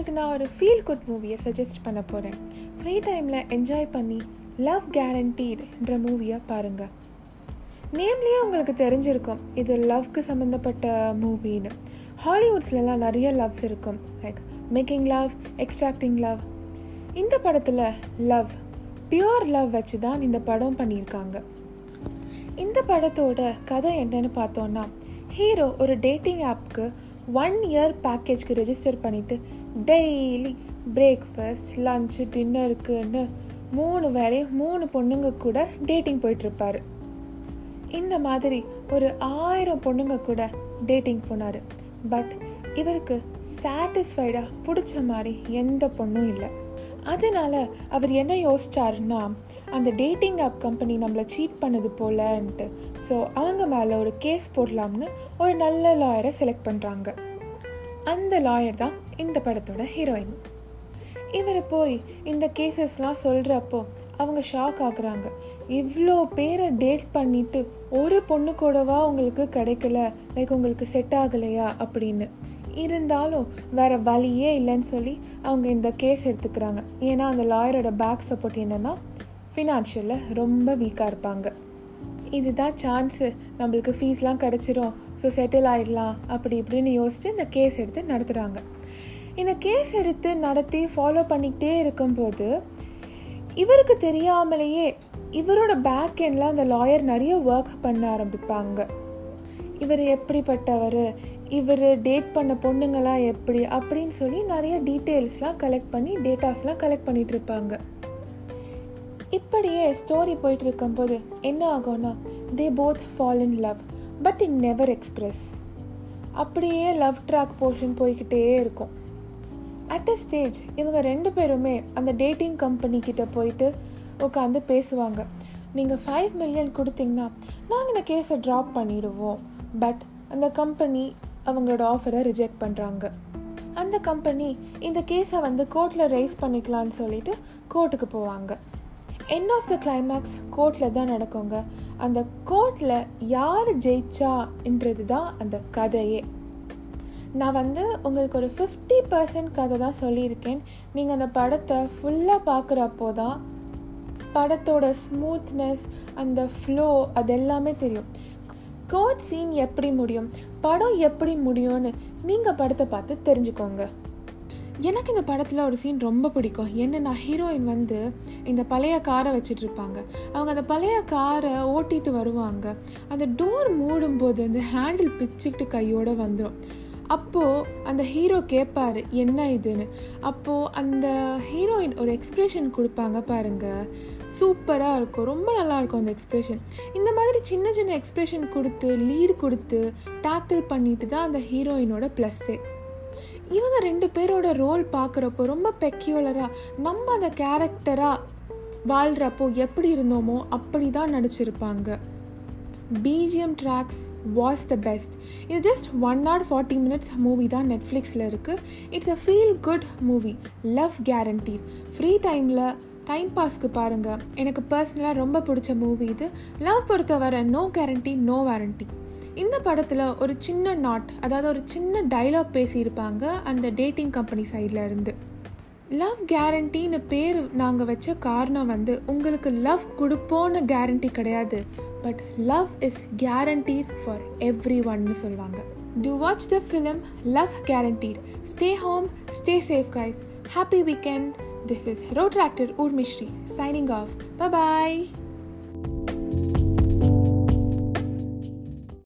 உங்களுக்கு நான் ஒரு ஃபீல் குட் மூவியை சஜஸ்ட் பண்ண போகிறேன் ஃப்ரீ டைமில் என்ஜாய் பண்ணி லவ் கேரண்டீடுன்ற மூவியை பாருங்கள் நேம்லேயே உங்களுக்கு தெரிஞ்சிருக்கும். இது லவ்க்கு சம்மந்தப்பட்ட மூவின்னு ஹாலிவுட்ஸ்லலாம் நிறைய லவ்ஸ் இருக்கும். Like making love extracting love இந்த படத்தில் லவ் பியூர் லவ் வச்சு தான் இந்த படம் பண்ணியிருக்காங்க. இந்த படத்தோட கதை என்னன்னு பார்த்தோன்னா ஹீரோ ஒரு டேட்டிங் ஆப்க்கு ஒன் இயர் பேக்கேஜ்க்கு ரெஜிஸ்டர் பண்ணிவிட்டு டெய்லி பிரேக்ஃபாஸ்ட் லஞ்சு டின்னருக்குன்னு மூணு வேலையும் மூணு பொண்ணுங்க கூட டேட்டிங் போயிட்டுருப்பார். இந்த மாதிரி ஒரு ஆயிரம் பொண்ணுங்க கூட டேட்டிங் போனார். பட் இவருக்கு சாட்டிஸ்ஃபைடாக பிடிச்ச மாதிரி எந்த பொண்ணும் இல்லை. அதனால அவர் என்ன யோசிச்சாருன்னா அந்த டேட்டிங் ஆப் கம்பெனி நம்மளை சீட் பண்ணது போலன்ட்டு. ஸோ அவங்க மேலே ஒரு கேஸ் போடலாம்னு ஒரு நல்ல லாயரை செலக்ட் பண்ணுறாங்க அந்த லாயர் தான் இந்த படத்தோட ஹீரோயின் இவர் போய் இந்த கேசஸ்லாம் சொல்கிறப்போ அவங்க ஷாக் ஆகுறாங்க. இவ்வளோ பேரை டேட் பண்ணிட்டு ஒரு பொண்ணு கூடவா உங்களுக்கு கிடைக்கல? லைக் உங்களுக்கு செட் ஆகலையா? அப்படின்னு. இருந்தாலும் வேற வழியே இல்லைன்னு சொல்லி அவங்க இந்த கேஸ் எடுத்துக்கிறாங்க. ஏன்னா அந்த லாயரோட பேக் சப்போர்ட் என்னென்னா ஃபினான்ஷியலில் ரொம்ப வீக்காக இருப்பாங்க. இதுதான் சான்ஸு நம்மளுக்கு ஃபீஸ்லாம் கிடச்சிரும். ஸோ செட்டில் ஆகிடலாம் அப்படி இப்படின்னு யோசிச்சு இந்த கேஸ் எடுத்து நடத்துகிறாங்க இந்த கேஸ் எடுத்து நடத்தி ஃபாலோ பண்ணிக்கிட்டே இருக்கும்போது இவருக்கு தெரியாமலேயே இவரோட பேக் எண்டில் அந்த லாயர் நிறைய ஒர்க் பண்ண ஆரம்பிப்பாங்க. இவர் எப்படிப்பட்டவர்? இவர் டேட் பண்ண பொண்ணுங்களாம் எப்படி? அப்படின்னு சொல்லி நிறைய டீட்டெயில்ஸ்லாம் கலெக்ட் பண்ணி டேட்டாஸ்லாம் கலெக்ட் பண்ணிகிட்டு இருப்பாங்க. இப்படியே ஸ்டோரி போயிட்டு இருக்கும்போது என்ன ஆகும்னா they both fall in love but in never express அப்படியே லவ் ட்ராக் போர்ஷன் போய்கிட்டே இருக்கும். அட் அ ஸ்டேஜ் இவங்க ரெண்டு பேருமே அந்த டேட்டிங் கம்பெனி கிட்ட போயிட்டு உட்காந்து பேசுவாங்க. நீங்கள் ஃபைவ் மில்லியன் கொடுத்தீங்கன்னா நாங்கள் இந்த கேஸை ட்ராப் பண்ணிடுவோம். பட் அந்த கம்பெனி அவங்களோட ஆஃபரை ரிஜெக்ட் பண்ணுறாங்க அந்த கம்பெனி இந்த கேஸை வந்து கோர்ட்டில் ரைஸ் பண்ணிக்கலான்னு சொல்லிட்டு கோர்ட்டுக்கு போவாங்க. என் ஆஃப் த கிளைமேக்ஸ் கோர்ட்டில் தான் நடக்குங்க. அந்த கோர்ட்டில் யார் ஜெயிச்சான்றது தான் அந்த கதையே. நான் வந்து உங்களுக்கு ஒரு ஃபிஃப்டி பர்சன்ட் கதை தான் சொல்லியிருக்கேன். நீங்கள் அந்த படத்தை ஃபுல்லாக பார்க்குறப்போ தான் படத்தோட ஸ்மூத்னஸ் அந்த ஃப்ளோ அது எல்லாமே தெரியும். கோட் சீன் எப்படி முடியும்? படம் எப்படி முடியும்னு நீங்கள் படத்தை பார்த்து தெரிஞ்சுக்கோங்க. எனக்கு இந்த படத்தில் ஒரு சீன் ரொம்ப பிடிக்கும். என்னென்னா ஹீரோயின் வந்து இந்த பழைய காரை வச்சுட்டு இருப்பாங்க. அவங்க அந்த பழைய காரை ஓட்டிட்டு வருவாங்க. அந்த டோர் மூடும்போது அந்த ஹேண்டில் பிச்சுக்கிட்டு கையோடு வந்துடும் அப்போது அந்த ஹீரோ கேட்பாரு என்ன இதுன்னு? அப்போது அந்த ஹீரோயின் ஒரு எக்ஸ்ப்ரெஷன் கொடுப்பாங்க பாருங்கள் சூப்பராக இருக்கும். ரொம்ப நல்லா இருக்கும் அந்த எக்ஸ்ப்ரெஷன் இந்த மாதிரி சின்ன சின்ன எக்ஸ்ப்ரெஷன் கொடுத்து லீடு கொடுத்து டேக்கிள் பண்ணிட்டு தான் அந்த ஹீரோயினோட ப்ளஸ்ஸே இவங்க ரெண்டு பேரோட ரோல் பார்க்குறப்போ ரொம்ப பெக்யூலராக நம்ம அந்த கேரக்டராக வாழ்கிறப்போ எப்படி இருந்தோமோ அப்படி தான் நடிச்சிருப்பாங்க BGM tracks was the best இது just one hour forty minutes movie தான் நெட்ஃப்ளிக்ஸில் இருக்குது it's a feel good movie love guaranteed free டைமில் டைம் பாஸ்க்கு பாருங்கள் எனக்கு பர்சனலாக ரொம்ப பிடிச்ச மூவி இது. லவ் பொறுத்தவரை நோ கேரண்டி நோ வாரண்டி இந்த படத்தில் ஒரு சின்ன நாட் அதாவது ஒரு சின்ன டைலாக் பேசியிருப்பாங்க அந்த டேட்டிங் கம்பெனி சைடில் இருந்து. லவ் கேரண்டின்னு பேர் நாங்கள் வச்ச காரணம் வந்து உங்களுக்கு லவ் கொடுப்போன்னு கேரண்டி கிடையாது. But love is guaranteed for every ஒன்னு சொல்லுவாங்க. To watch the film love guaranteed stay home stay safe guys happy weekend this is road actor Urmishree signing off bye bye